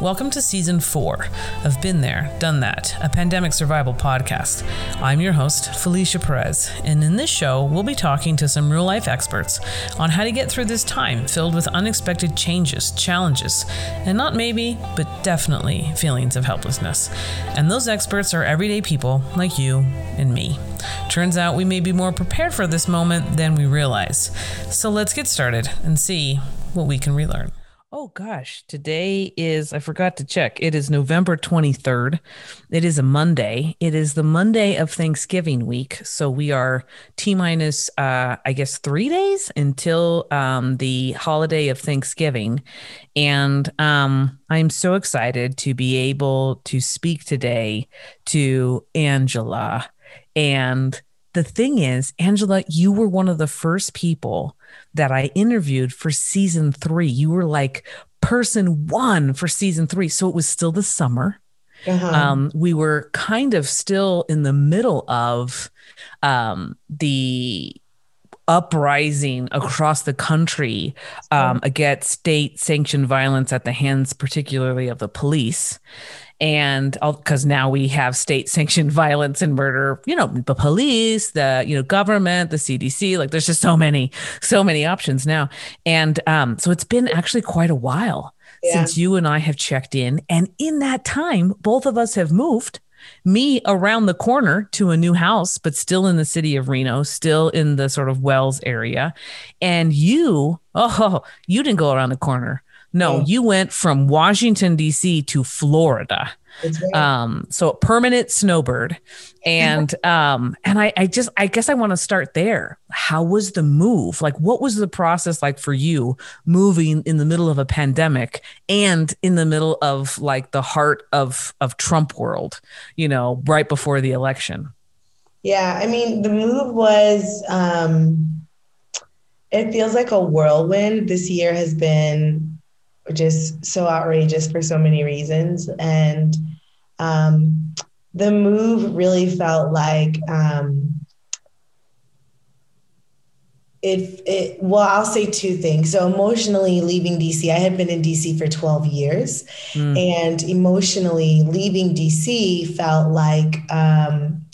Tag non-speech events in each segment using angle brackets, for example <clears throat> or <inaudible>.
Welcome to season four of Been There, Done That, a pandemic survival podcast. I'm your host, Felicia Perez, and in this show, we'll be talking to some real life experts on how to get through this time filled with unexpected changes, challenges, and not maybe, but definitely feelings of helplessness. And those experts are everyday people like you and me. Turns out we may be more prepared for this moment than we realize. So let's get started and see what we can relearn. Oh gosh, today is, I forgot to check. It is November 23rd. It is a Monday. It is the Monday of Thanksgiving week. So we are T minus, uh, I guess, three days until um, the holiday of Thanksgiving. And um, I'm so excited to be able to speak today to Angela. And the thing is, Angela, you were one of the first people that I interviewed for season three. You were like person one for season three. So it was still the summer. Uh-huh. Um, we were kind of still in the middle of um, the uprising across the country um, against state sanctioned violence at the hands, particularly of the police and because now we have state sanctioned <laughs> violence and murder you know the police the you know government the cdc like there's just so many so many options now and um, so it's been actually quite a while yeah. since you and i have checked in and in that time both of us have moved me around the corner to a new house, but still in the city of Reno, still in the sort of Wells area. And you, <laughs> oh, you didn't go around the corner. No, oh. you went from Washington D.C. to Florida. Right. Um, so permanent snowbird, and <laughs> um, and I, I just, I guess I want to start there. How was the move? Like, what was the process like for you moving in the middle of a pandemic and in the middle of like the heart of of Trump world? You know, right before the election. Yeah, I mean, the move was. um it feels like a whirlwind. This year has been which is so outrageous for so many reasons. And um, the move really felt like um, it, it, well, I'll say two things. So, emotionally leaving DC, I had been in DC for 12 years, mm. and emotionally leaving DC felt like, um,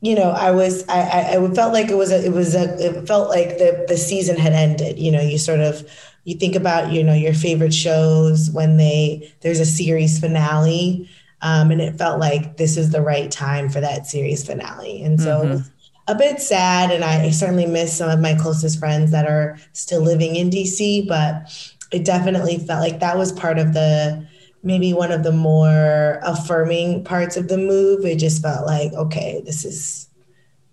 you know, I was, I, I, felt like it was a, it was a, it felt like the, the season had ended. You know, you sort of you think about you know your favorite shows when they there's a series finale um, and it felt like this is the right time for that series finale and so mm-hmm. a bit sad and i certainly miss some of my closest friends that are still living in dc but it definitely felt like that was part of the maybe one of the more affirming parts of the move it just felt like okay this is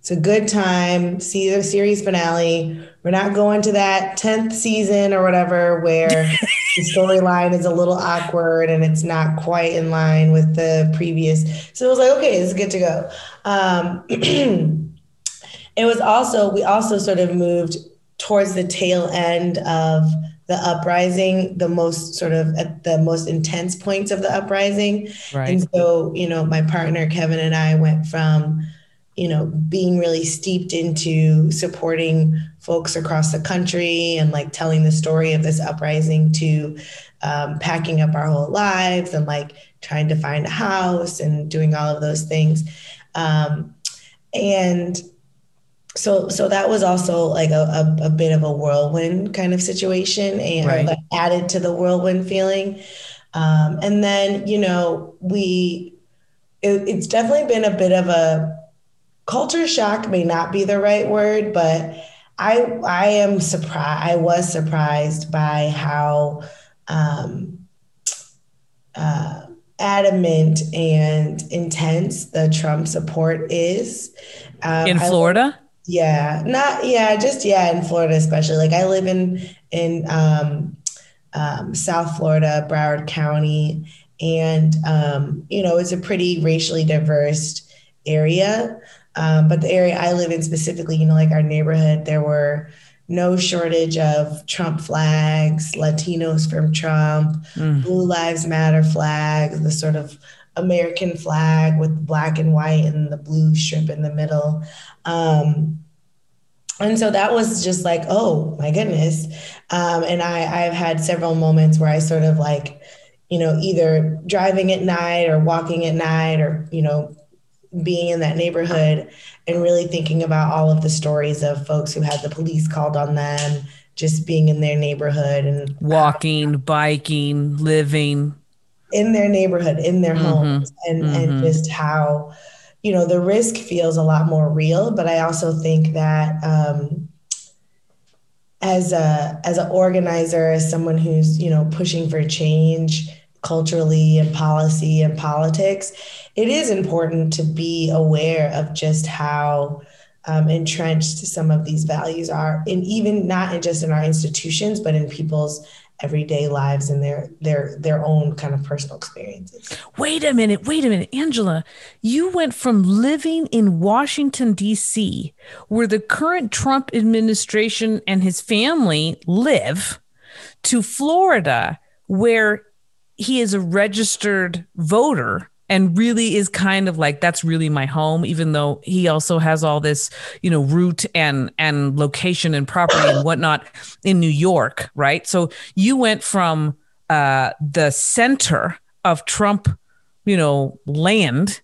it's a good time. See the series finale. We're not going to that 10th season or whatever where <laughs> the storyline is a little awkward and it's not quite in line with the previous. So it was like, okay, it's good to go. Um, <clears throat> it was also, we also sort of moved towards the tail end of the uprising, the most sort of at the most intense points of the uprising. Right. And so, you know, my partner Kevin and I went from you know, being really steeped into supporting folks across the country and like telling the story of this uprising to um, packing up our whole lives and like trying to find a house and doing all of those things. Um, and so so that was also like a, a, a, bit of a whirlwind kind of situation and right. like added to the whirlwind feeling. Um, and then, you know, we, it, it's definitely been a bit of a, culture shock may not be the right word, but I I am surprised. I was surprised by how um, uh, adamant and intense the Trump support is um, in Florida. I, yeah, not yeah, just yeah, in Florida especially. Like I live in in um, um, South Florida, Broward County, and um, you know it's a pretty racially diverse area. Um, but the area I live in specifically, you know, like our neighborhood, there were no shortage of Trump flags, Latinos from Trump, mm. Blue Lives Matter flags, the sort of American flag with black and white and the blue strip in the middle. Um, and so that was just like, oh my goodness. Um, and I, I've had several moments where I sort of like, you know, either driving at night or walking at night or, you know, being in that neighborhood and really thinking about all of the stories of folks who had the police called on them, just being in their neighborhood and walking, biking, living in their neighborhood, in their mm-hmm. homes, and mm-hmm. and just how, you know, the risk feels a lot more real. But I also think that um, as a as an organizer, as someone who's you know pushing for change culturally and policy and politics, it is important to be aware of just how um, entrenched some of these values are, and even not in just in our institutions, but in people's everyday lives and their their their own kind of personal experiences. Wait a minute, wait a minute, Angela. You went from living in Washington D.C., where the current Trump administration and his family live, to Florida, where he is a registered voter and really is kind of like that's really my home even though he also has all this you know route and and location and property and whatnot in new york right so you went from uh the center of trump you know land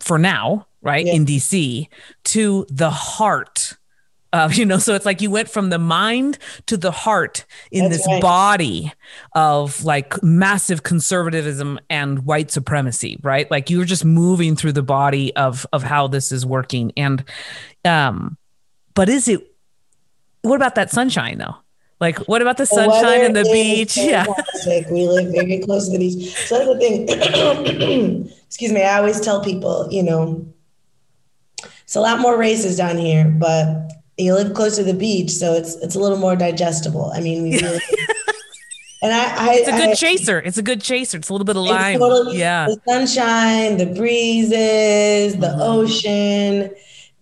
for now right yeah. in dc to the heart uh, <laughs> you know, so it's like you went from the mind to the heart in That's this right. body of like massive conservatism and white supremacy, right? Like you were just moving through the body of of how this is working. And um, but is it what about that sunshine though? Like, what about the sunshine and the beach? Yeah. We live very close to the beach. So that's the thing. <clears throat> Excuse me. I always tell people, you know, it's a lot more races down here, but you live close to the beach, so it's it's a little more digestible. I mean, we really, <laughs> and I, I, it's a good I, chaser. It's a good chaser. It's a little bit of lime. Totally, yeah, the sunshine, the breezes, the mm-hmm. ocean,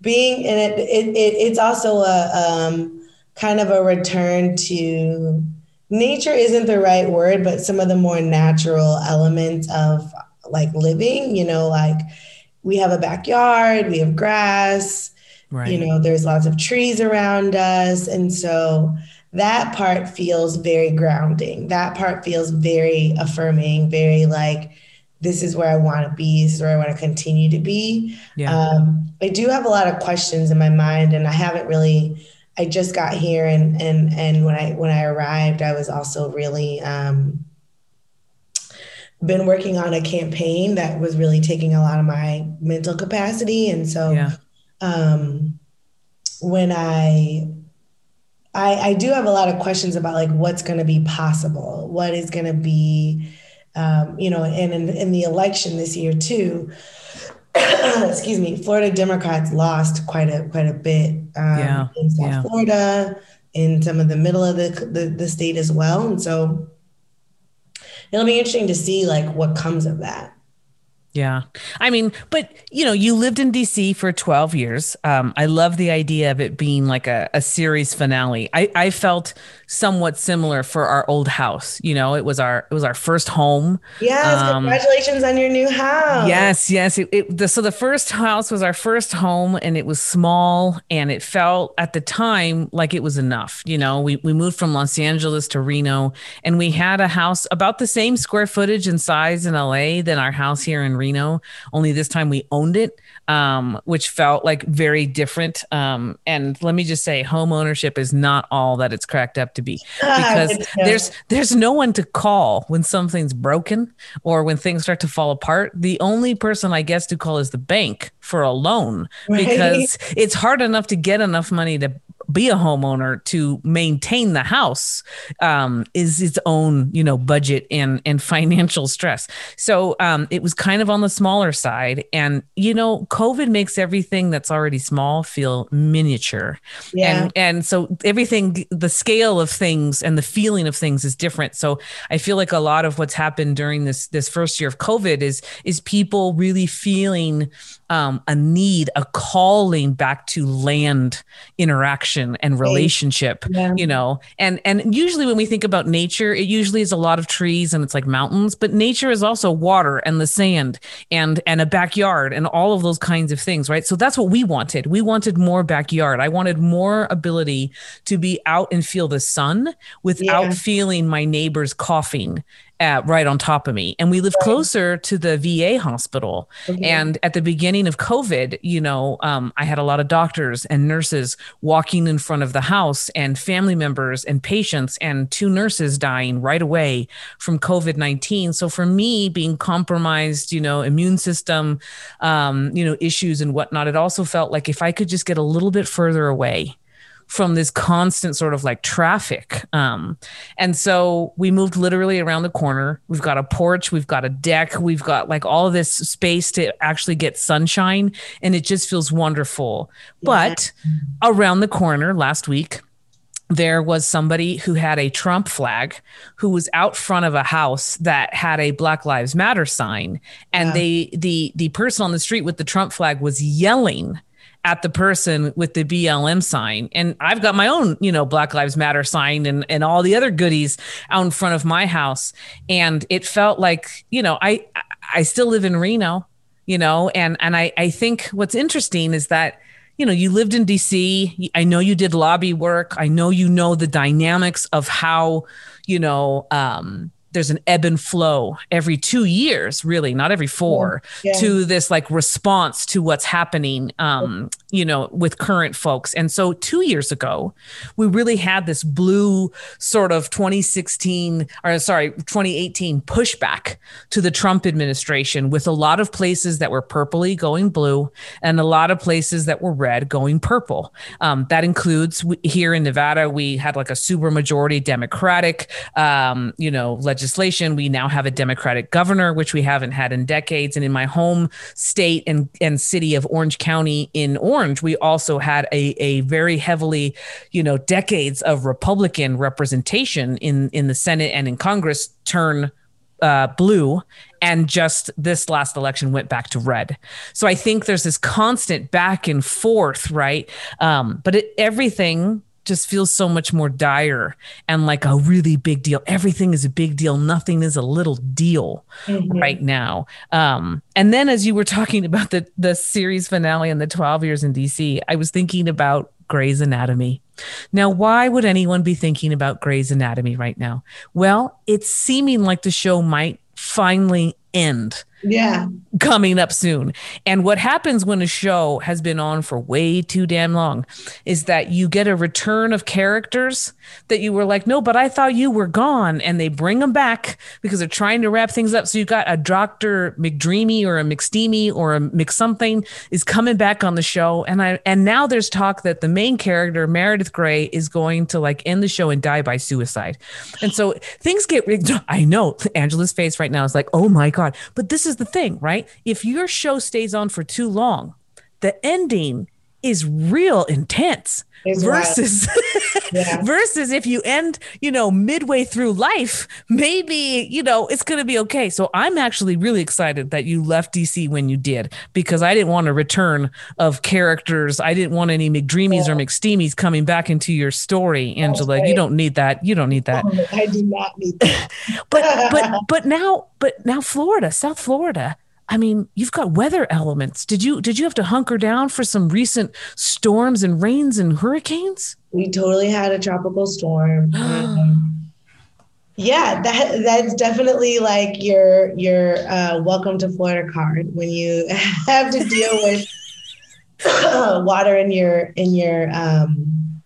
being in it, it, it. It's also a um, kind of a return to nature. Isn't the right word, but some of the more natural elements of like living. You know, like we have a backyard, we have grass Right. You know, there's lots of trees around us. And so that part feels very grounding. That part feels very affirming, very like, this is where I want to be. This is where I want to continue to be. Yeah. Um, I do have a lot of questions in my mind, and I haven't really. I just got here, and and and when I when I arrived, I was also really um, been working on a campaign that was really taking a lot of my mental capacity, and so yeah um, when I, I, I do have a lot of questions about like what's going to be possible, what is going to be, um, you know, and in, in the election this year too. <coughs> excuse me, Florida Democrats lost quite a quite a bit um, yeah, in South yeah. Florida, in some of the middle of the, the the state as well, and so it'll be interesting to see like what comes of that. Yeah. I mean, but you know, you lived in DC for 12 years. Um, I love the idea of it being like a, a series finale. I, I felt somewhat similar for our old house. You know, it was our it was our first home. Yes, um, congratulations on your new house. Yes, yes. It, it, the, so the first house was our first home and it was small and it felt at the time like it was enough. You know, we, we moved from Los Angeles to Reno and we had a house about the same square footage and size in LA than our house here in Reno, only this time we owned it, um, which felt like very different. Um, and let me just say, home ownership is not all that it's cracked up to be <laughs> because there's there's no one to call when something's broken or when things start to fall apart. The only person I guess to call is the bank for a loan <laughs> right. because it's hard enough to get enough money to be a homeowner to maintain the house um, is its own you know budget and and <laughs> financial stress. So um, it was kind of on the smaller side. And you know covid makes everything that's already small feel miniature. Yeah. and and so everything the scale of things and the feeling of things is different. So i feel like a lot of what's happened during this this first year of covid is is people really feeling um, a need, a calling back to land interaction and relationship, yeah. you know. And and usually when we think about nature, it usually is a lot of trees and it's like mountains, but nature is also water and the sand and and a backyard and all of those kinds of things, right? So that's what we wanted. We wanted more backyard. I wanted more ability to be out and feel the sun without yeah. feeling my neighbors coughing at, right on top of me. And we live right. closer to the VA hospital. Okay. And at the beginning of COVID, you know, um, I had a lot of doctors and nurses walking in front of the house and family members and patients and two nurses dying right away from COVID 19. So for me, being compromised, you know, immune system, um, you know, issues and whatnot, it also felt like if I could just get a little bit further away from this constant sort of like traffic. Um, and so we moved literally around the corner. We've got a porch, we've got a deck, we've got like all this space to actually get sunshine, and it just feels wonderful. Yeah. But around the corner last week, there was somebody who had a Trump flag who was out front of a house that had a Black Lives Matter sign and yeah. they the the person on the street with the Trump flag was yelling at the person with the BLM sign. And I've got my own, you know, Black Lives Matter sign and, and all the other goodies out in front of my house. And it felt like, you know, I I still live in Reno, you know, and and I, I think what's interesting is that you know, you lived in DC. I know you did lobby work. I know you know the dynamics of how, you know, um, there's an ebb and flow every two years, really, not every four, yeah. To this like response to what's happening, um, you know, with current folks. And so two years ago, we really had this blue sort of 2016 or sorry, 2018 pushback to the Trump administration with a lot of places that were purpley going blue and a lot of places that were red going purple. Um, that includes here in Nevada, we had like a super majority Democratic, um, you know, legislation legislation. We now have a Democratic governor, which we haven't had in decades. And in my home state and, and city of Orange County in Orange, we also had a, a very heavily, you know, decades of Republican representation in, in the Senate and in Congress turn uh, blue and just this last election went back to red. So I think there's this constant back and forth, right? Um, but it, everything just feels so much more dire and like a really big deal. Everything is a big deal. Nothing is a little deal mm-hmm. right now. Um, and then as you were talking about the the series finale and the 12 years in DC, I was thinking about Grey's Anatomy. Now, why would anyone be thinking about Grey's Anatomy right now? Well, it's seeming like the show might finally end yeah. coming up soon. And what happens when a show has been on for way too damn long is that you get a return of characters that you were like no but i thought you were gone. And they bring them back because they're trying to wrap things up. So you got a dr mcdreamy or a mcsteamy or a mcsomething is coming back on the show. And i and now there's talk that the main character meredith grey is going to like end the show and die by suicide. And so things get <laughs> i know angela's face right now is like oh my god. But this is is the thing, right? If your show stays on for too long, the ending is real intense it's versus <laughs> yeah. versus if you end you know midway through life maybe you know it's going to be okay. So i'm actually really excited that you left dc when you did because i didn't want a return of characters. I didn't want any mcdreamies yeah. or mcsteamies coming back into your story angela. Right. you don't need that. You don't need that. Oh, i do not need <laughs> that. But but <laughs> but now but now florida south florida I mean, you've got weather elements. Did you did you have to hunker down for some recent storms and rains and hurricanes? We totally had a tropical storm. <gasps> yeah, that that's definitely like your your uh, welcome to Florida card when you <laughs> have to deal with <coughs> water in your in your um,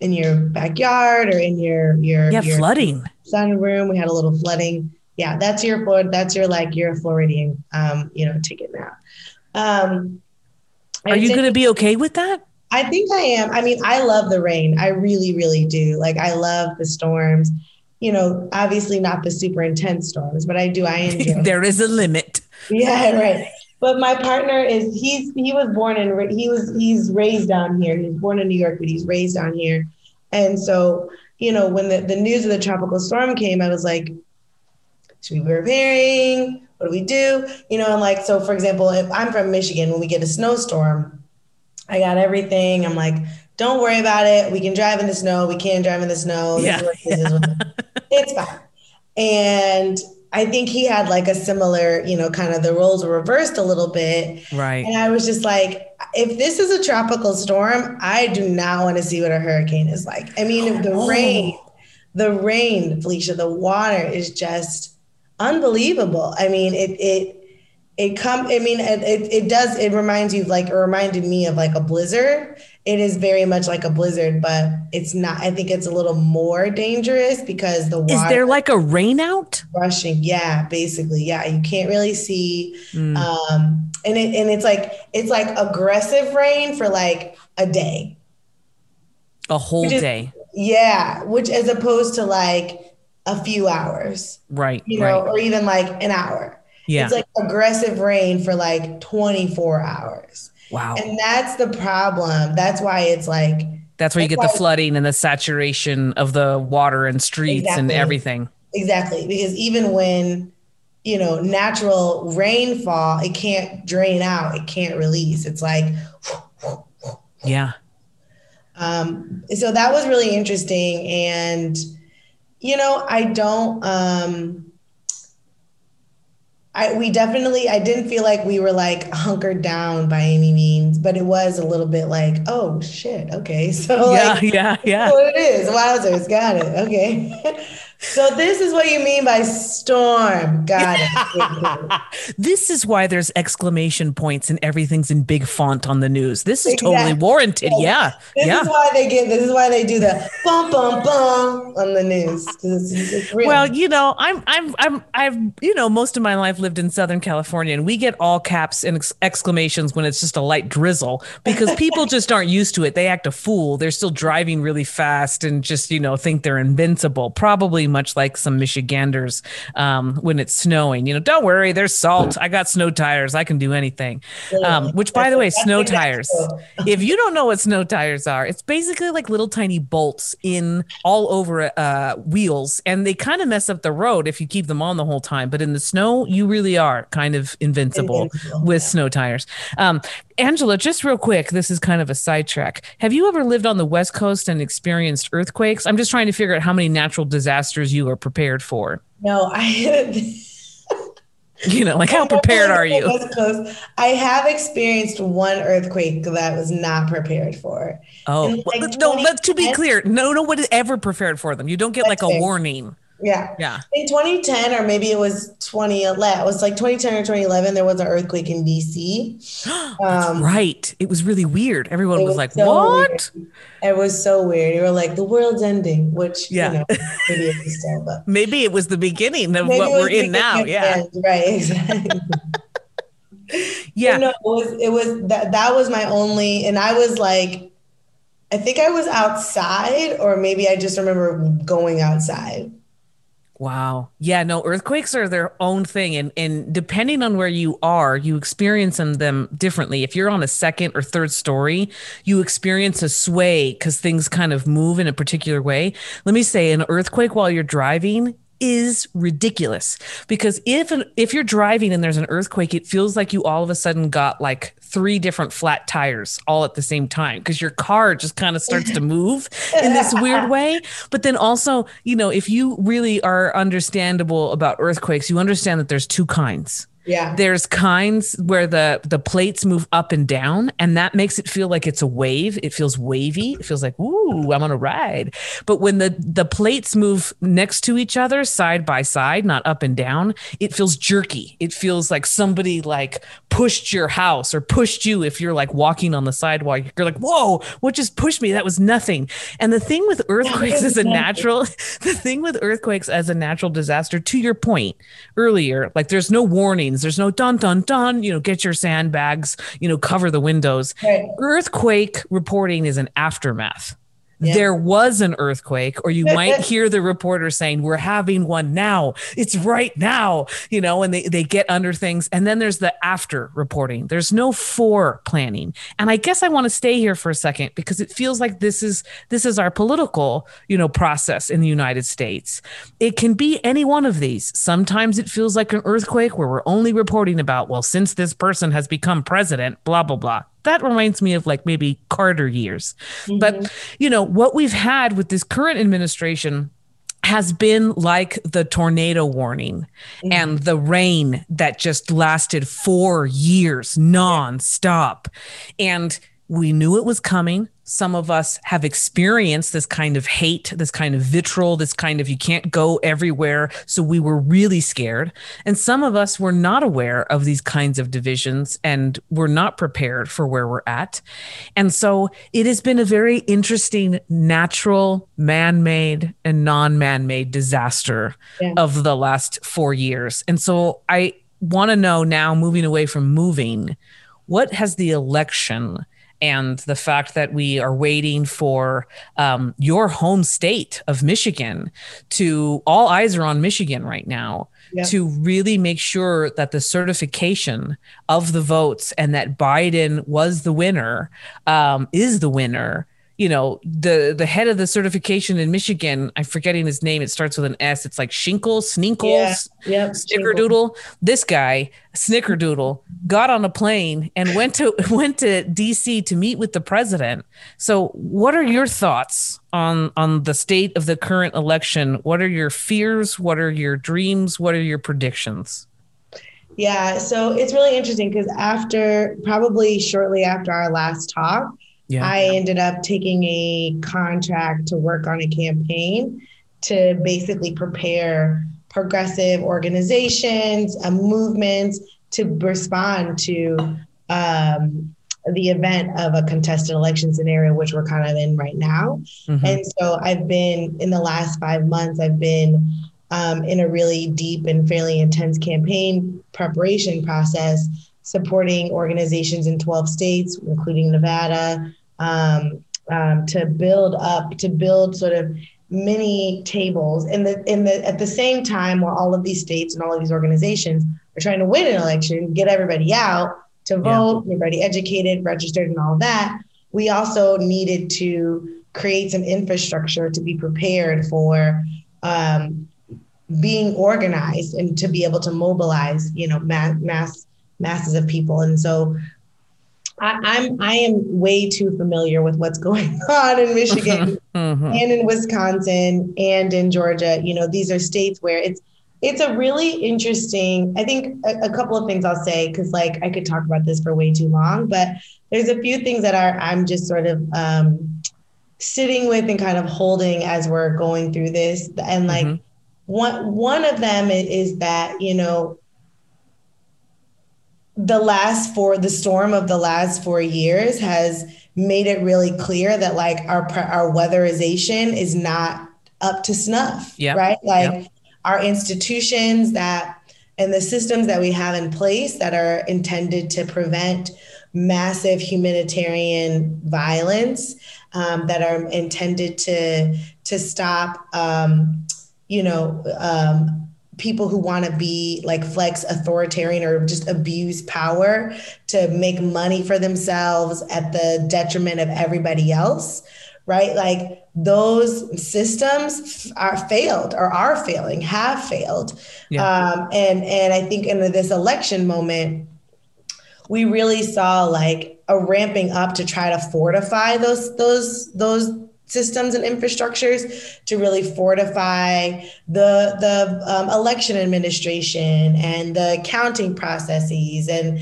in your backyard or in your your yeah your flooding sunroom. We had a little flooding yeah, that's your Florida. That's your like your Floridian, um, you know, ticket now. Um, Are you going to be okay with that? I think I am. I mean, I love the rain. I really, really do. Like, I love the storms. You know, obviously not the super intense storms, but I do. I <laughs> enjoy. there is a limit. Yeah, <laughs> right. But my partner is he's he was born in he was he's raised down here. He was born in New York, but he's raised down here. And so, you know, when the, the news of the tropical storm came, I was like, should we be preparing? What do we do? You know, and like, so for example, if I'm from Michigan, when we get a snowstorm, I got everything. I'm like, don't worry about it. We can drive in the snow. We can drive in the snow. Yeah. <laughs> it's fine. And I think he had like a similar, you know, kind of the roles were reversed a little bit. Right. And I was just like, if this is a tropical storm, I do not want to see what a hurricane is like. I mean, the oh. rain the rain, Felicia, the water is just unbelievable. I mean, it it it come i mean it, it, it, does it reminds you of like it reminded me of like a blizzard. It is very much like a blizzard but it's not i think it's a little more dangerous because the water is there like a rainout rushing. Yeah basically. Yeah you can't really see. Mm. um and it and it's like it's like aggressive rain for like a day. A whole is, day. Yeah which as opposed to like a few hours right you know right. or even like an hour yeah. It's like aggressive rain for like 24 hours. Wow. And that's the problem. That's why it's like that's where you get the flooding and the saturation of the water and streets exactly. and everything. Exactly. Because even when, you know, natural rainfall, it can't drain out, it can't release. It's like, yeah. Um, so that was really interesting. And, you know, I don't, um, I, we definitely I didn't feel like we were like hunkered down by any means, but it was a little bit like, oh shit, okay. <laughs> So yeah, like, yeah, yeah. What <laughs> it is. Wowzers, got it. Okay. <laughs> So this is what you mean by storm. Got it. <laughs> this is why there's exclamation points and everything's in big font on the news. This is exactly. totally warranted. Yeah. This yeah. is why they get this is why they do the bum bum bum on the news. It's, it's well, you know, I'm I'm I'm I've you know, most of my life lived in Southern California and we get all caps and ex- exclamations when it's just a light drizzle because <laughs> people just aren't used to it. They act a fool. They're still driving really fast and just, you know, think they're invincible. Probably much like some Michiganders um, when it's snowing. You know, don't worry, there's salt. I got snow tires. I can do anything. Um, which, by the way, snow tires. <laughs> if you don't know what snow tires are, it's basically like little tiny bolts in all over uh, wheels, and they kind of mess up the road if you keep them on the whole time. But in the snow, you really are kind of invincible, invincible with yeah. snow tires. Um, Angela, just real quick, this is kind of a sidetrack. Have you ever lived on the West Coast and experienced earthquakes? I'm just trying to figure out how many natural disasters you are prepared for. No, I. <laughs> you know, like how prepared are you? West Coast. I have experienced one earthquake that I was not prepared for. Oh, like no, let, to be clear, no, no one is ever prepared for them. You don't get like a warning. Yeah. Yeah. In 2010, or maybe it was 2011, it was like 2010 or 2011, there was an earthquake in DC. <gasps> Um, right. It was really weird. Everyone was, was, like, so what? Weird. It was so weird. You were like, the world's ending, which, yeah. You know, maybe it was still, but maybe it was the beginning of what we're in now. Yeah. End. Right. Exactly. <laughs> yeah. no, it was, it was that, that was my only, and I was like, I think I was outside, or maybe I just remember going outside. Wow. Yeah, no, earthquakes are their own thing. And, and depending on where you are, you experience them differently. If you're on a second or third story, you experience a sway because things kind of move in a particular way. Let me say, an earthquake while you're driving is ridiculous. Because if an, if you're driving and there's an earthquake it feels like you all of a sudden got like three different flat tires all at the same time. Because your car just kind of starts to move in this weird way. But then also you know if you really are understandable about earthquakes you understand that there's two kinds yeah. There's kinds where the the plates move up and down and that makes it feel like it's a wave. It feels wavy. It feels like, "Ooh, I'm on a ride." But when the the plates move next to each other side by side, not up and down, it feels jerky. It feels like somebody like pushed your house or pushed you if you're like walking on the sidewalk. You're like, "Whoa, what just pushed me? That was nothing." And the thing with earthquakes as a natural <laughs> the thing with earthquakes as a natural disaster to your point earlier, like there's no warning there's no dun dun dun, you know, get your sandbags, you know, cover the windows. Right. Earthquake reporting is an aftermath yeah. there was an earthquake, or you might <laughs> hear the reporter saying, We're having one now. It's right now, you know, and they, they get under things. And then there's the after reporting. There's no for planning. And I guess I want to stay here for a second because it feels like this is this is our political, you know, process in the United States. It can be any one of these. Sometimes it feels like an earthquake where we're only reporting about, well, since this person has become president, blah, blah, blah that reminds me of like maybe Carter years. Mm-hmm. But, you know, what we've had with this current administration has been like the tornado warning mm-hmm. and the rain that just lasted four years nonstop. And we knew it was coming. Some of us have experienced this kind of hate, this kind of vitriol, this kind of you can't go everywhere. So we were really scared. And some of us were not aware of these kinds of divisions and were not prepared for where we're at. And so it has been a very interesting, natural, man made, and non man made disaster yeah. of the last four years. And so I want to know now, moving away from moving, what has the election and the fact that we are waiting for um, your home state of Michigan to all eyes are on Michigan right now yeah. to really make sure that the certification of the votes and that Biden was the winner um, is the winner you know the the head of the certification in Michigan. I'm forgetting his name. It starts with an S. It's like Shinkle, Sninkles, yeah, yep, Snickerdoodle. This guy, Snickerdoodle, got on a plane and went to <laughs> went to D.C. to meet with the president. So, what are your thoughts on on the state of the current election? What are your fears? What are your dreams? What are your predictions? Yeah, so it's really interesting because after probably shortly after our last talk, yeah. I ended up taking a contract to work on a campaign to basically prepare progressive organizations, and movements to respond to um, the event of a contested election scenario, which we're kind of in right now. Mm-hmm. And so I've been in the last five months, I've been um, in a really deep and fairly intense campaign preparation process supporting organizations in 12 states, including Nevada, um, um, to build up, to build sort of many tables in the in the at the same time while all of these states and all of these organizations are trying to win an election, get everybody out to vote, yeah. everybody educated, registered, and all that. We also needed to create some infrastructure to be prepared for um, being organized and to be able to mobilize, you know, mass, mass masses of people. And so I, am I am way too familiar with what's <laughs> going on in Michigan mm-hmm. and in Wisconsin and in Georgia. You know, these are states where it's it's a really interesting. I think a, a couple of things I'll say because like I could talk about this for way too long, but there's a few things that are I'm just sort of um, sitting with and kind of holding as we're going through this, and like. Mm-hmm. One one of them is that you know the last four the storm of the last four years has made it really clear that like our our weatherization is not up to snuff yeah right like yep. our institutions that and the systems that we have in place that are intended to prevent massive humanitarian violence um, that are intended to to stop um, you know um, people who want to be like flex authoritarian or just abuse power to make money for themselves at the detriment of everybody else right like those systems are failed or are failing have failed yeah. um, and and i think in this election moment we really saw like a ramping up to try to fortify those those those systems and infrastructures to really fortify the the um, election administration and the counting processes and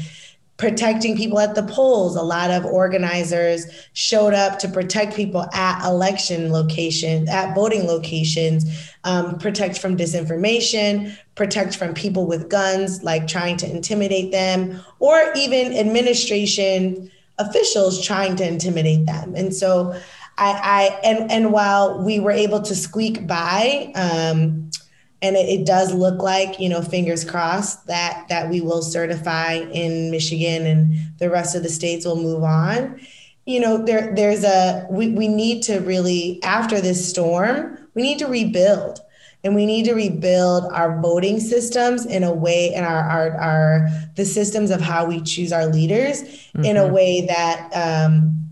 protecting people at the polls. A lot of organizers showed up to protect people at election locations, at voting locations, um, protect from disinformation, protect from people with guns, like trying to intimidate them, or even administration officials trying to intimidate them. And so I, I and and while we were able to squeak by, um, and it, it, does look like you know, fingers crossed that that we will certify in Michigan and the rest of the states will move on. You know, there there's a we we need to really after this storm, we need to rebuild. And we need to rebuild our voting systems in a way, and our, our, our the systems of how we choose our leaders mm-hmm. in a mm-hmm. way that um,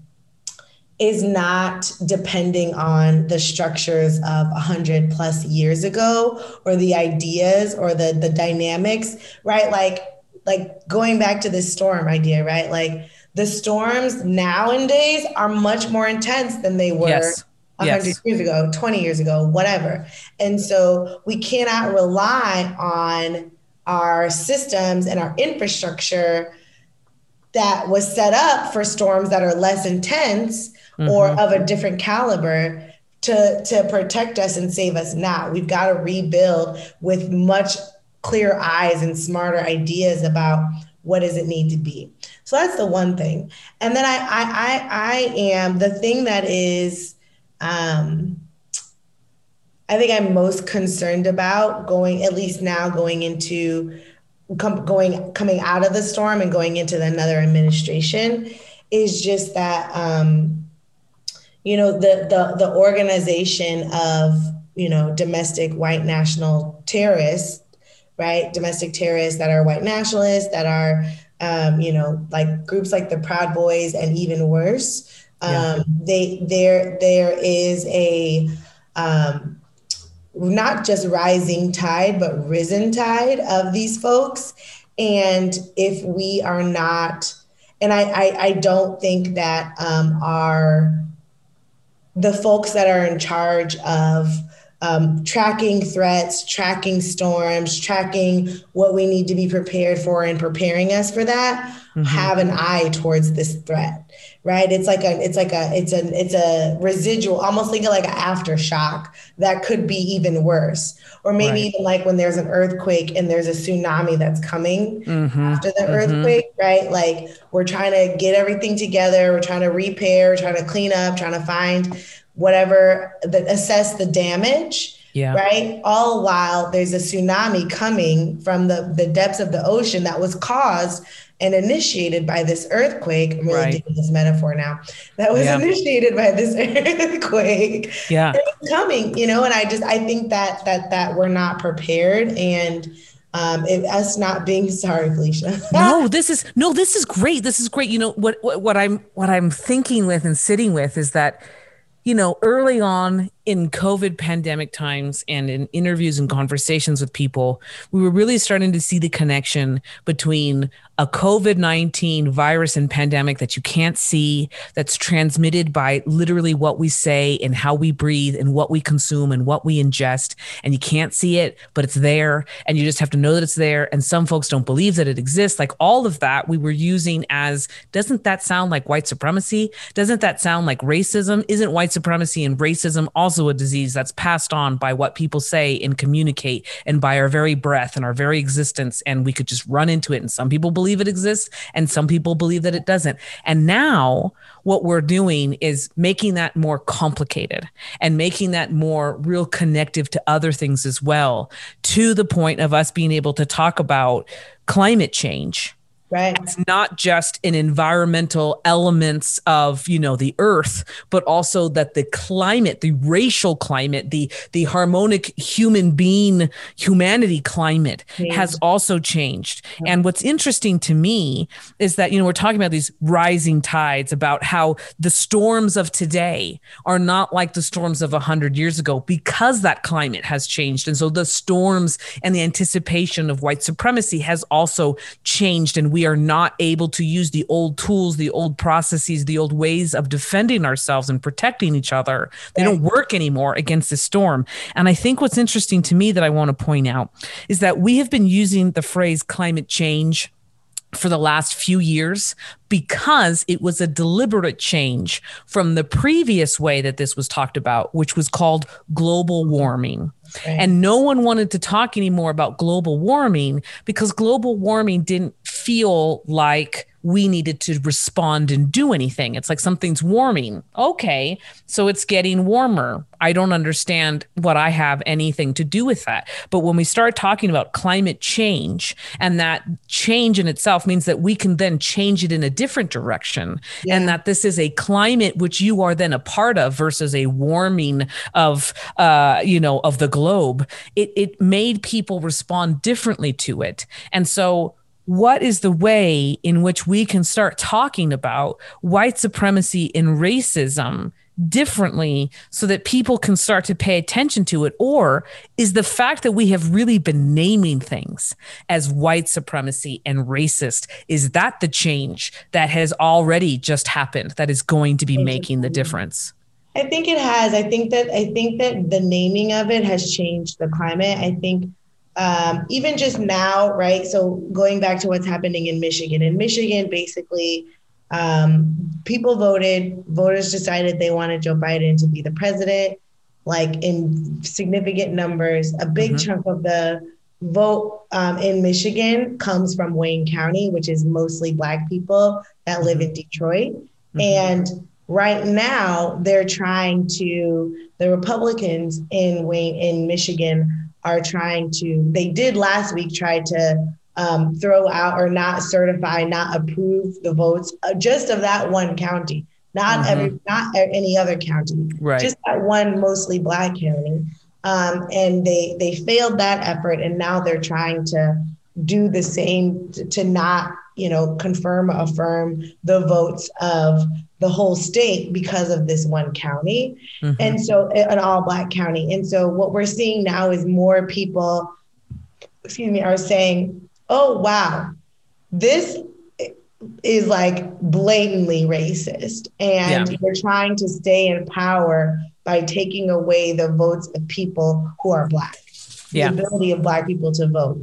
is not depending on the structures of 100 plus years ago or the ideas or the the dynamics right like like going back to this storm idea right like the storms nowadays are much more intense than they were yes. 100 yes. years ago 20 years ago whatever and so we cannot rely on our systems and our infrastructure that was set up for storms that are less intense mm-hmm. or of a different caliber to to protect us and save us now. We've got to rebuild with much clearer eyes and smarter ideas about what does it need to be. So that's the one thing. And then I I I, I am the thing that is um I think I'm most concerned about going at least now going into com- going coming out of the storm and going into another administration is just that um, you know the the the organization of you know domestic white national terrorists right domestic terrorists that are white nationalists that are um, you know like groups like the proud boys and even worse um, yeah. they there there is a um, not just rising tide, but risen tide of these folks. And if we are not, and I, I, I don't think that um, our the folks that are in charge of um, tracking threats, tracking storms, tracking what we need to be prepared for, and preparing us for that, mm-hmm. have an eye towards this threat right it's like a it's like a it's a it's a residual almost think of like an aftershock that could be even worse or maybe right. even like when there's an earthquake and there's a tsunami that's coming mm-hmm. after the mm-hmm. earthquake right like we're trying to get everything together we're trying to repair we're trying to clean up trying to find whatever that assess the damage yeah. Right. All while there's a tsunami coming from the, the depths of the ocean that was caused and initiated by this earthquake. I'm really right. digging this metaphor now. That was yeah. initiated by this <laughs> earthquake. Yeah. coming, you know, and I just I think that that that we're not prepared and um it, us not being <laughs> sorry felicia no this is no this is great this is great you know what, what what i'm what i'm thinking with and sitting with is that you know early on in COVID pandemic times and in interviews and conversations with people, we were really starting to see the connection between a COVID 19 virus and pandemic that you can't see, that's transmitted by literally what we say and how we breathe and what we consume and what we ingest. And you can't see it, but it's there. And you just have to know that it's there. And some folks don't believe that it exists. Like all of that, we were using as doesn't that sound like white supremacy? Doesn't that sound like racism? Isn't white supremacy and racism also? Also a disease that's passed on by what people say and communicate and by our very breath and our very existence. And we could just run into it. And some people believe it exists and some people believe that it doesn't. And now what we're doing is making that more complicated and making that more real connective to other things as well, to the point of us being able to talk about climate change Right. It's not just in environmental elements of, you know, the earth, but also that the climate, the racial climate, the the harmonic human being humanity climate has also changed. Yeah. And what's interesting to me is that, you know, we're talking about these rising tides about how the storms of today are not like the storms of 100 years ago because that climate has changed. And so the storms and the anticipation of white supremacy has also changed and we we are not able to use the old tools, the old processes, the old ways of defending ourselves and protecting each other. They don't work anymore against the storm. And I think what's interesting to me that I want to point out is that we have been using the phrase climate change for the last few years because it was a deliberate change from the previous way that this was talked about, which was called global warming. Okay. And no one wanted to talk anymore about global warming because global warming didn't feel like we needed to respond and do anything. It's like something's warming. Okay, so it's getting warmer. I don't understand what I have anything to do with that. But when we start talking about climate change, and that change in itself means that we can then change it in a different direction, yeah. and that this is a climate which you are then a part of versus a warming of, uh, you know, of the globe. It it made people respond differently to it, and so what is the way in which we can start talking about white supremacy and racism differently so that people can start to pay attention to it? Or is the fact that we have really been naming things as white supremacy and racist, is that the change that has already just happened that is going to be making the difference? I think it has. I think that I think that the naming of it has changed the climate. I think um, even just now, right? So going back to what's happening in Michigan. In Michigan, basically, um, people voted. Voters decided they wanted Joe Biden to be the president, like in significant numbers. A big mm-hmm. chunk of the vote um, in Michigan comes from Wayne County, which is mostly Black people that live in Detroit. Mm-hmm. And right now, they're trying to, the Republicans in Wayne, in Michigan are trying to, they did last week try to um, throw out or not certify, not approve the votes uh, just of that one county, not mm-hmm. every, not any other county, right. just that one mostly Black county. Um, and they they failed that effort, and now they're trying to do the same to, to not you know confirm affirm the votes of the whole state because of this one county mm-hmm. and so an all black county and so what we're seeing now is more people excuse me are saying oh wow this is like blatantly racist and yeah. you're trying to stay in power by taking away the votes of people who are black yeah. the ability of black people to vote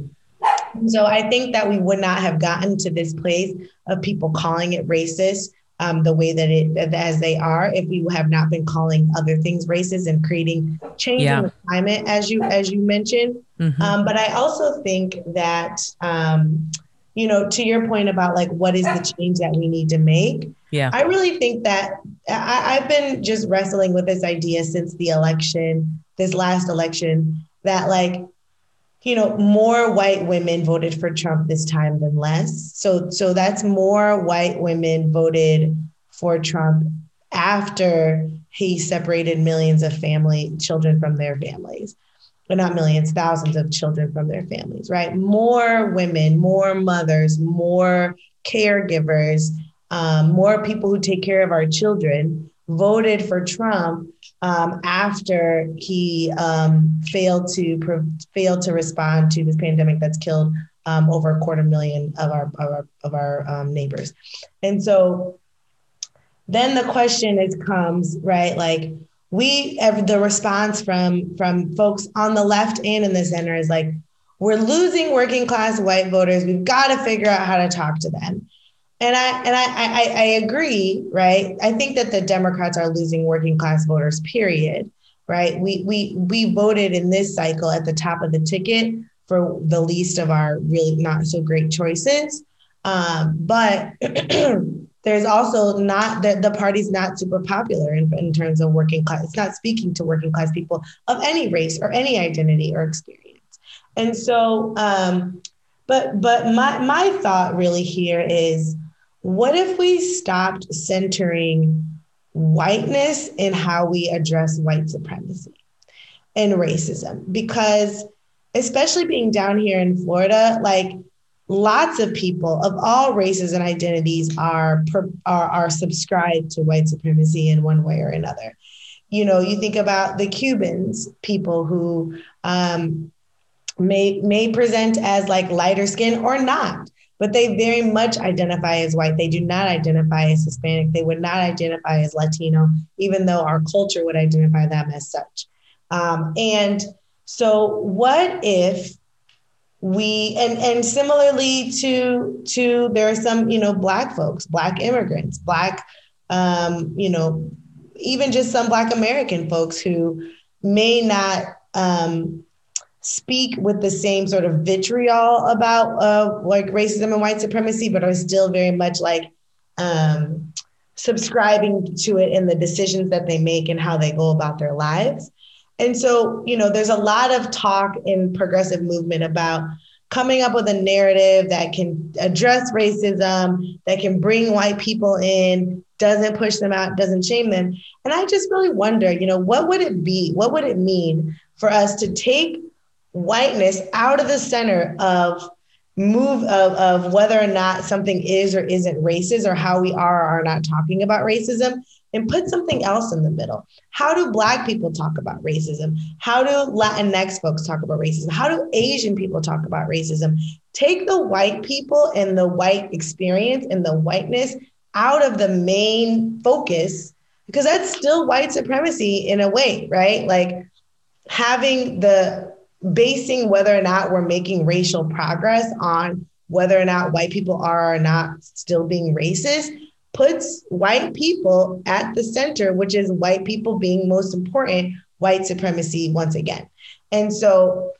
so i think that we would not have gotten to this place of people calling it racist um, the way that it as they are if we have not been calling other things racist and creating change yeah. in the climate as you as you mentioned mm-hmm. um, but i also think that um, you know, to your point about like what is the change that we need to make. Yeah. I really think that I, I've been just wrestling with this idea since the election, this last election, that like, you know, more white women voted for Trump this time than less. So so that's more white women voted for Trump after he separated millions of family children from their families but not millions, thousands of children from their families, right? More women, more mothers, more caregivers, um, more people who take care of our children voted for Trump um, after he um, failed to pre- failed to respond to this pandemic that's killed um, over a quarter million of our of our, of our um, neighbors, and so then the question is comes right like we the response from from folks on the left and in the center is like we're losing working class white voters. We've got to figure out how to talk to them and i and I, I i agree right i think that the democrats are losing working class voters period right we we we voted in this cycle at the top of the ticket for the least of our really not so great choices um, but <clears throat> there's also not that the party's not super popular in, in terms of working class. It's not speaking to working class people of any race or any identity or experience. And so, um, but but my my thought really here is, what if we stopped centering whiteness in how we address white supremacy and racism? Because especially being down here in Florida, like lots of people of all races and identities are, are, are subscribed to white supremacy in one way or another. You know, you think about the Cubans, people who um, may may present as like lighter skin or not, but they very much identify as white. They do not identify as Hispanic. They would not identify as Latino, even though our culture would identify them as such. Um, and so, what if we and and similarly to to there are some you know black folks black immigrants black um you know even just some black american folks who may not um speak with the same sort of vitriol about uh like racism and white supremacy but are still very much like um subscribing to it in the decisions that they make and how they go about their lives and so, you know, there's a lot of talk in progressive movement about coming up with a narrative that can address racism, that can bring white people in, doesn't push them out, doesn't shame them. And I just really wonder, you know, what would it be? What would it mean for us to take whiteness out of the center of move of, of whether or not something is or isn't racist or how we are or are not talking about racism and put something else in the middle. How do Black people talk about racism? How do Latinx folks talk about racism? How do Asian people talk about racism? Take the white people and the white experience and the whiteness out of the main focus because that's still white supremacy in a way, right? Like having the basing whether or not we're making racial progress on whether or not white people are or not still being racist puts white people at the center, which is white people being most important, white supremacy once again. And so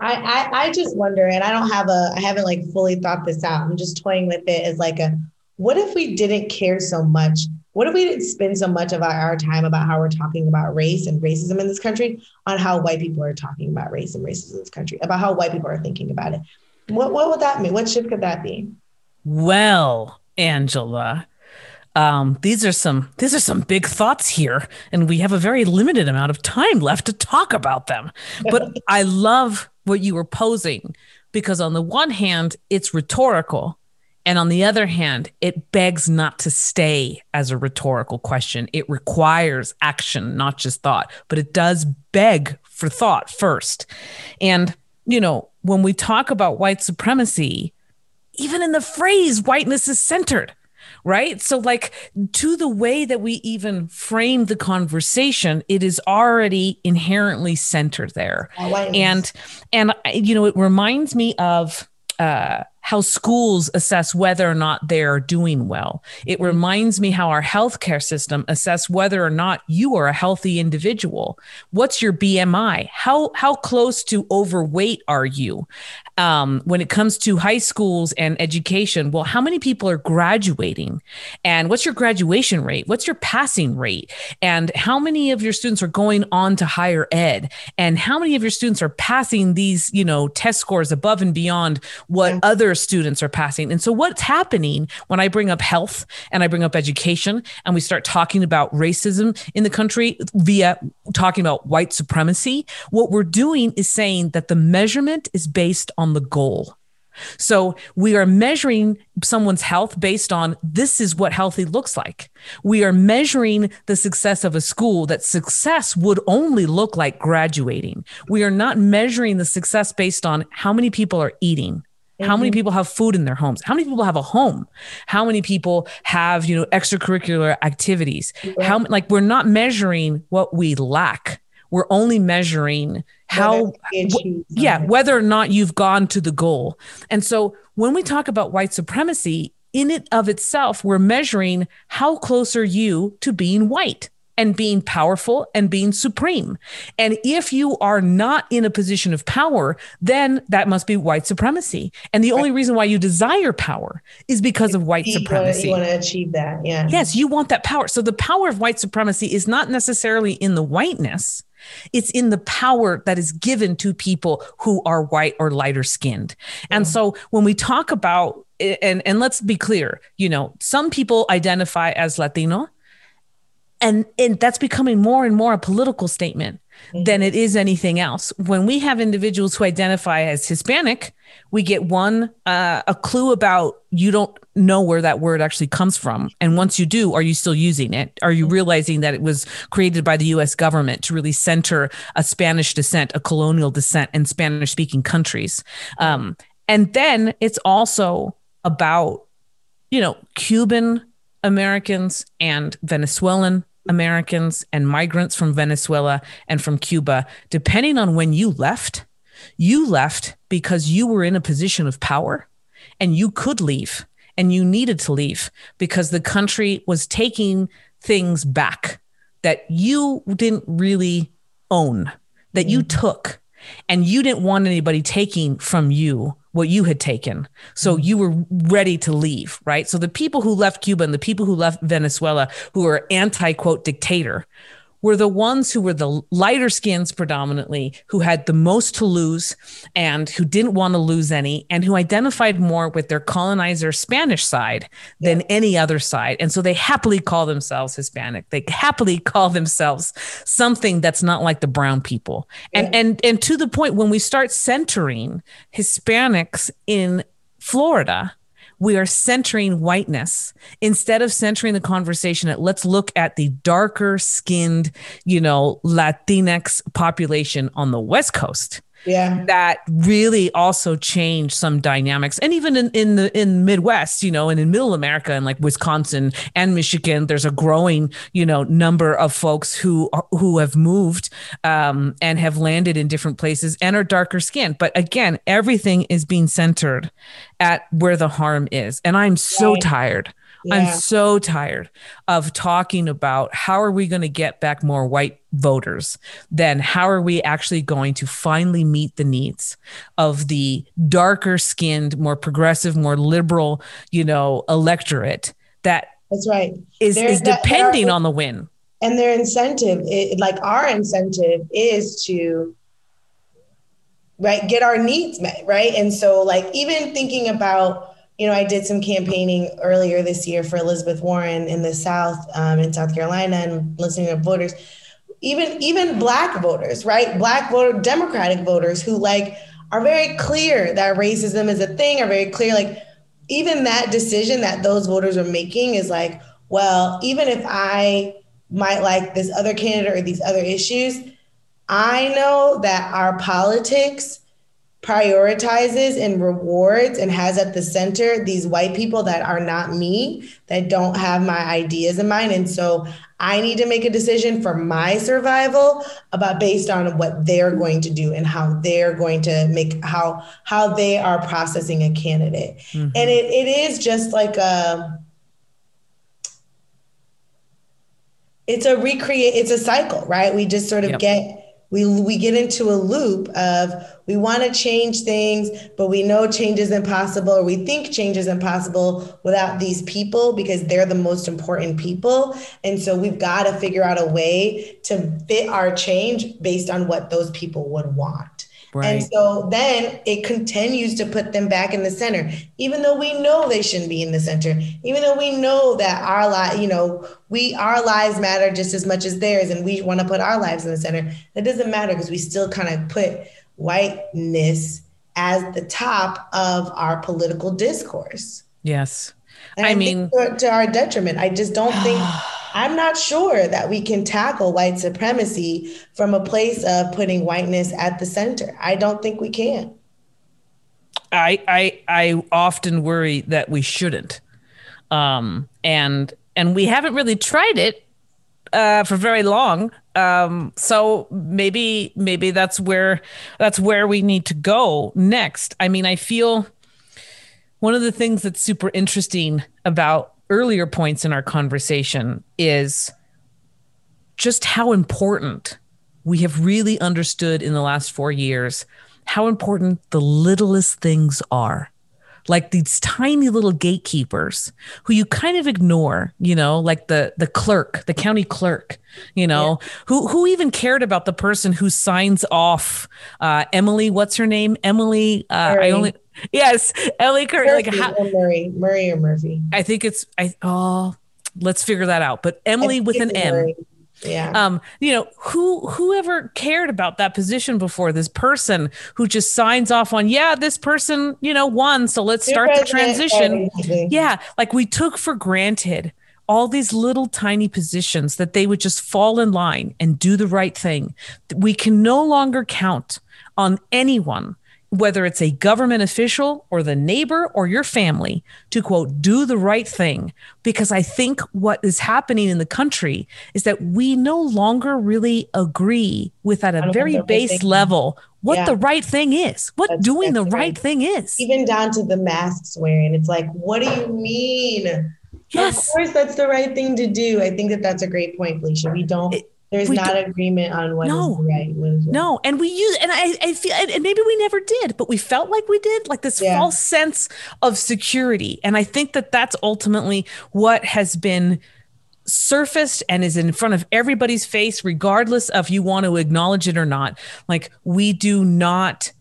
I, I, I just wonder, and I don't have a, I haven't like fully thought this out. I'm just toying with it as like a, what if we didn't care so much? What if we didn't spend so much of our time about how we're talking about race and racism in this country on how white people are talking about race and racism in this country, about how white people are thinking about it? What, what would that mean? What shift could that be? Well, Angela, um, these are some these are some big thoughts here, and we have a very limited amount of time left to talk about them. But <laughs> I love what you were posing because on the one hand, it's rhetorical, and on the other hand, it begs not to stay as a rhetorical question. It requires action, not just thought, but it does beg for thought first. And you know, when we talk about white supremacy, even in the phrase whiteness is centered right? So, like, to the way that we even frame the conversation, it is already inherently centered there. And, and, you know, it reminds me of, uh, how schools assess whether or not they're doing well. It mm-hmm. reminds me how our healthcare system assess whether or not you are a healthy individual. What's your BMI? How how close to overweight are you? Um, when it comes to high schools and education, well, how many people are graduating? And what's your graduation rate? What's your passing rate? And how many of your students are going on to higher ed? And how many of your students are passing these, you know, test scores above and beyond what yeah. other students are passing. And so, what's happening when I bring up health and I bring up education and we start talking about racism in the country via talking about white supremacy? What we're doing is saying that the measurement is based on the goal. So we are measuring someone's health based on this is what healthy looks like. We are measuring the success of a school that success would only look like graduating. We are not measuring the success based on how many people are eating, Mm-hmm. How many mm-hmm. people have food in their homes? How many people have a home? How many people have, you know, extracurricular activities? How like we're not measuring what we lack. We're only measuring how w- yeah, whether or not you've gone to the goal. And so when we talk about white supremacy, in it of itself, we're measuring how close are you to being white? And being powerful and being supreme. And if you are not in a position of power, then that must be white supremacy. And the only reason why you desire power is because of white you supremacy. Want you want to achieve that. Yeah. Yes, you want that power. So the power of white supremacy is not necessarily in the whiteness. It's in the power that is given to people who are white or lighter skinned. And so when we talk about and and let's be clear, you know, some people identify as Latino and and that's becoming more and more a political statement mm-hmm. than it is anything else. When we have individuals who identify as hispanic we get one uh, a clue about you don't know where that word actually comes from. And once you do are you still using it? Are you realizing that it was created by the US government to really center a spanish descent a colonial descent in spanish speaking countries? Um, and then it's also about you know cuban Americans and Venezuelan Americans and migrants from Venezuela and from Cuba, depending on when you left, you left because you were in a position of power and you could leave and you needed to leave because the country was taking things back that you didn't really own, that you mm-hmm. took, and you didn't want anybody taking from you what you had taken. So mm-hmm. you were ready to leave, right? So the people who left Cuba and the people who left Venezuela, who are anti quote dictator, were the ones who were the lighter skins predominantly, who had the most to lose and who didn't want to lose any, and who identified more with their colonizer Spanish side than yeah. any other side. And so they happily call themselves Hispanic. They happily <laughs> call themselves something that's not like the brown people. And and and to the point when we start centering Hispanics in Florida, we are centering whiteness instead of centering the conversation at let's look at the darker skinned, you know, Latinx population on the West Coast. Yeah. that really also changed some dynamics. And even in, in the in Midwest, you know, and in middle America and like Wisconsin and Michigan, there's a growing, you know, number of folks who who have moved um, and have landed in different places and are darker skinned. But again, everything is being centered at where the harm is. And I'm so right. tired yeah. I'm so tired of talking about how are we going to get back more white voters then how are we actually going to finally meet the needs of the darker skinned more progressive more liberal you know electorate that that's right. is, is depending on the win. and their incentive it, like our incentive is to right get our needs met right? And so like even thinking about you know, I did some campaigning earlier this year for Elizabeth Warren in the South, um, in South Carolina, and listening to voters, even even Black voters, right? Black voter, Democratic voters who like are very clear that racism is a thing, are very clear. Like even that decision that those voters are making is like, well, even if I might like this other candidate or these other issues, I know that our politics prioritizes and rewards and has at the center these white people that are not me, that don't have my ideas in mind. And so I need to make a decision for my survival about based on what they're going to do and how they're going to make how how they are processing a candidate. Mm-hmm. And it, it is just like a it's a recreate it's a cycle, right? We just sort of yep. get we we get into a loop of we want to change things but we know change is impossible or we think change is impossible without these people because they're the most important people. And so we've got to figure out a way to fit our change based on what those people would want Right. And so then it continues to put them back in the center, even though we know they shouldn't be in the center, even though we know that our life, you know, we our lives matter just as much as theirs, and we want to put our lives in the center. That doesn't matter because we still kind of put whiteness as the top of our political discourse. Yes. And I, I mean, to, to our detriment. I just don't think <sighs> <sighs> <sighs> I'm not sure that we can tackle white supremacy from a place of putting whiteness at the center. I don't think we can. I I I often worry that we shouldn't, um, and and we haven't really tried it uh, for very long. Um, so maybe maybe that's where that's where we need to go next. I mean, I feel one of the things that's super interesting about earlier points in our conversation is just how important we have really understood in the last four years how important the littlest things are like these tiny little gatekeepers who you kind of ignore, you know, like the the clerk, the county clerk, you know, yeah. who who even cared about the person who signs off uh Emily, what's her name? Emily uh I only Yes, Ellie Curry. Like how, Murray, Murray or Murphy. I think it's I. Oh, let's figure that out. But Emily with an M. Yeah. Um, you know, who whoever cared about that position before this person who just signs off on, yeah, this person, you know, won. So let's start the transition. Yeah. Like we took for granted all these little tiny positions that they would just fall in line and do the right thing. We can no longer count on anyone whether it's a government official or the neighbor or your family, to quote, do the right thing. Because I think what is happening in the country is that we no longer really agree with at a very base level what yeah. the right thing is, what that's, doing that's the right, right thing is. Even down to the masks wearing. It's like, what do you mean? Yes. Of course, that's the right thing to do. I think that that's a great point, Felicia. We don't. It, there's we not do, agreement on what no, is right. What is right. No, and we use, and I, I feel, and maybe we never did, but we felt like we did, like this yeah. false sense of security. And I think that that's ultimately what has been surfaced and is in front of everybody's face, regardless of you want to acknowledge it or not. Like we do not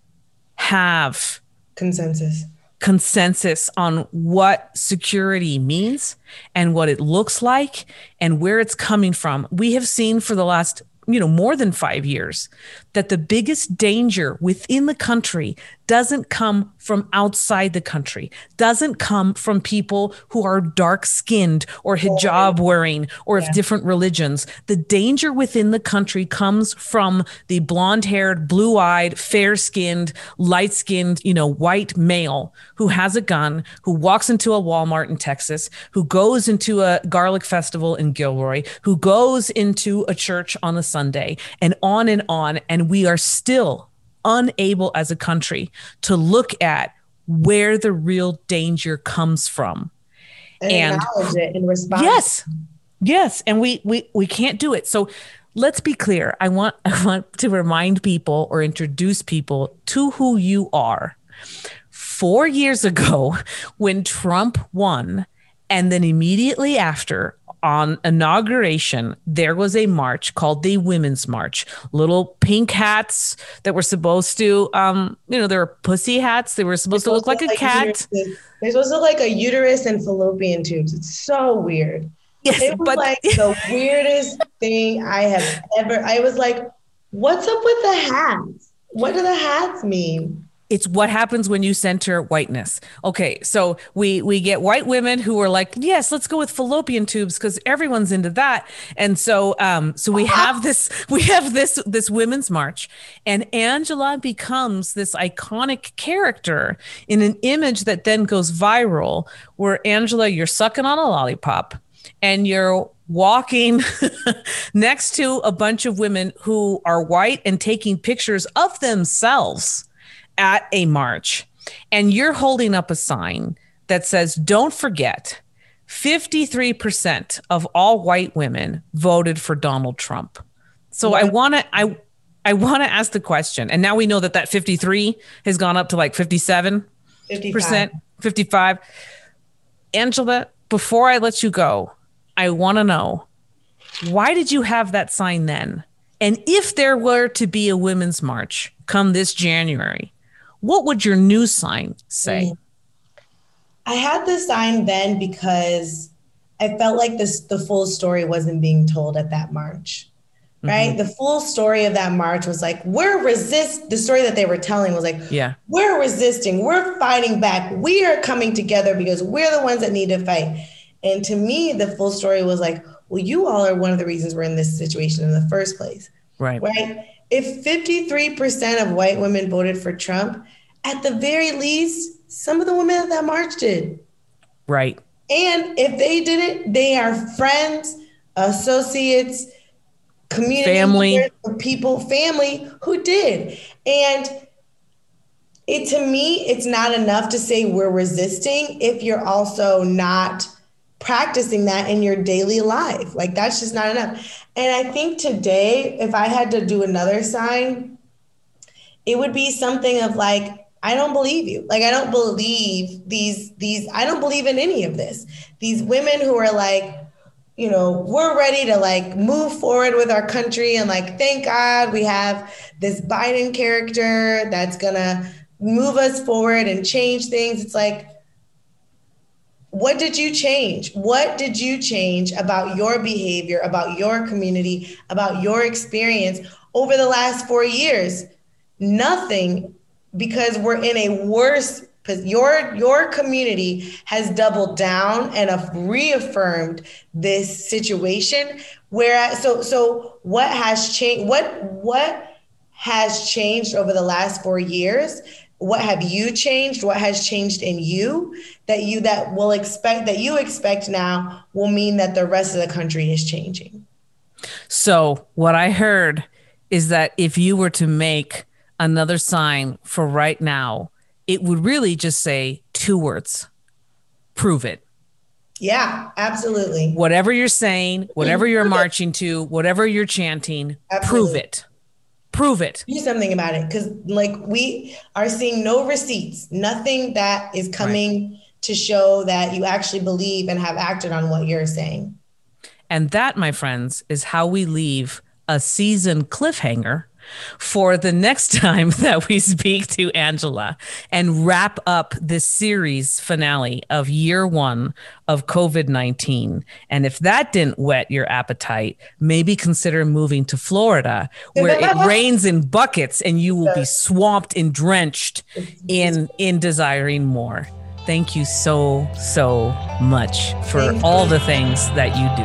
have consensus consensus on what security means and what it looks like and where it's coming from. We have seen for the last you know more than 5 years that the biggest danger within the country doesn't come from outside the country, doesn't come from people who are dark skinned or hijab wearing or of different religions. The danger within the country comes from the blonde haired, blue eyed, fair skinned, light skinned, you know, white male who has a gun, who walks into a Walmart in Texas, who goes into a garlic festival in Gilroy, who goes into a church on a Sunday, and on and on. And we are still unable as a country to look at where the real danger comes from and, and acknowledge it and respond. Yes. Yes. And we we we can't do it. So let's be clear. I want <laughs> I want to remind people or introduce people to who you are. Four years ago, <laughs> when Trump won, and then immediately after, on inauguration, there was a march called the Women's March. Little pink hats that were supposed to, um, you know, there were pussy hats. They were supposed to look like a like cat. They're supposed to look like a uterus and fallopian tubes. It's so weird. Yes, it was but- like <laughs> the weirdest thing I have ever. I was like, "What's up with the hats? What do the hats mean?" It's what happens when you center whiteness. Okay, so we we get white women who are like, yes, let's go with fallopian tubes because everyone's into that. And so um so we have this we have this this women's march and Angela becomes this iconic character in an image that then goes viral where Angela you're sucking on a lollipop and you're walking <laughs> next to a bunch of women who are white and taking pictures of themselves at a march and you're holding up a sign that says, Don't forget, 53% of all white women voted for Donald Trump. So? I want to, I, I want to ask the question. And now we know that that 53 has gone up to like 57 55. 55. Angela, before I let you go, I want to know why did you have that sign then? And if there were to be a women's march come this January, what would your new sign say? Mm. I had the sign then because I felt like this the full story wasn't being told at that march. Right? Mm-hmm. The full story of that march was like, we're resist the story that they were telling was like, yeah, we're resisting, we're fighting back, we are coming together because we're the ones that need to fight. And to me, the full story was like, well, you all are one of the reasons we're in this situation in the first place. Right. Right. If 53% of white women voted for Trump, at the very least, some of the women at that march did. Right. And if they did it, they are friends, associates, community family, people, family who did. And it to me, it's not enough to say we're resisting if you're also not practicing that in your daily life. Like that's just not enough. And I think today, if I had to do another sign, it would be something of like, I don't believe you. Like I don't believe these these I don't believe in any of this. These women who are like, you know, we're ready to like move forward with our country and like thank God we have this Biden character that's going to move us forward and change things. It's like what did you change? What did you change about your behavior, about your community, about your experience over the last 4 years? Nothing because we're in a worse your your community has doubled down and have reaffirmed this situation whereas so so what has changed what what has changed over the last 4 years? What have you changed? What has changed in you that you that will expect that you expect now will mean that the rest of the country is changing? So what i heard is that if you were to make another sign for right now, it would really just say two words prove it. Yeah, absolutely. Whatever you're saying, whatever you're marching to, whatever you're chanting, absolutely. prove it. Prove it. Do something about it because, like, we are seeing no receipts, nothing that is coming right. to show that you actually believe and have acted on what you're saying. And that, my friends, is how we leave a season cliffhanger for the next <laughs> time that we speak to Angela and wrap up this series finale of year one of COVID 19. And if that didn't whet your appetite, maybe consider moving to Florida where it <laughs> rains in buckets and you will be swamped and drenched in, in desiring more. Thank you so, so much for all the things that you do.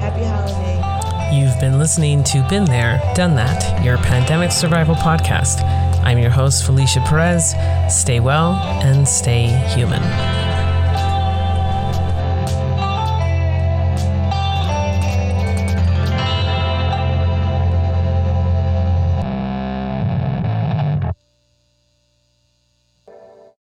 Happy holiday. You've been listening to Been There, Done That, your pandemic survival podcast. I'm your host, Felicia Perez. Stay well and stay human.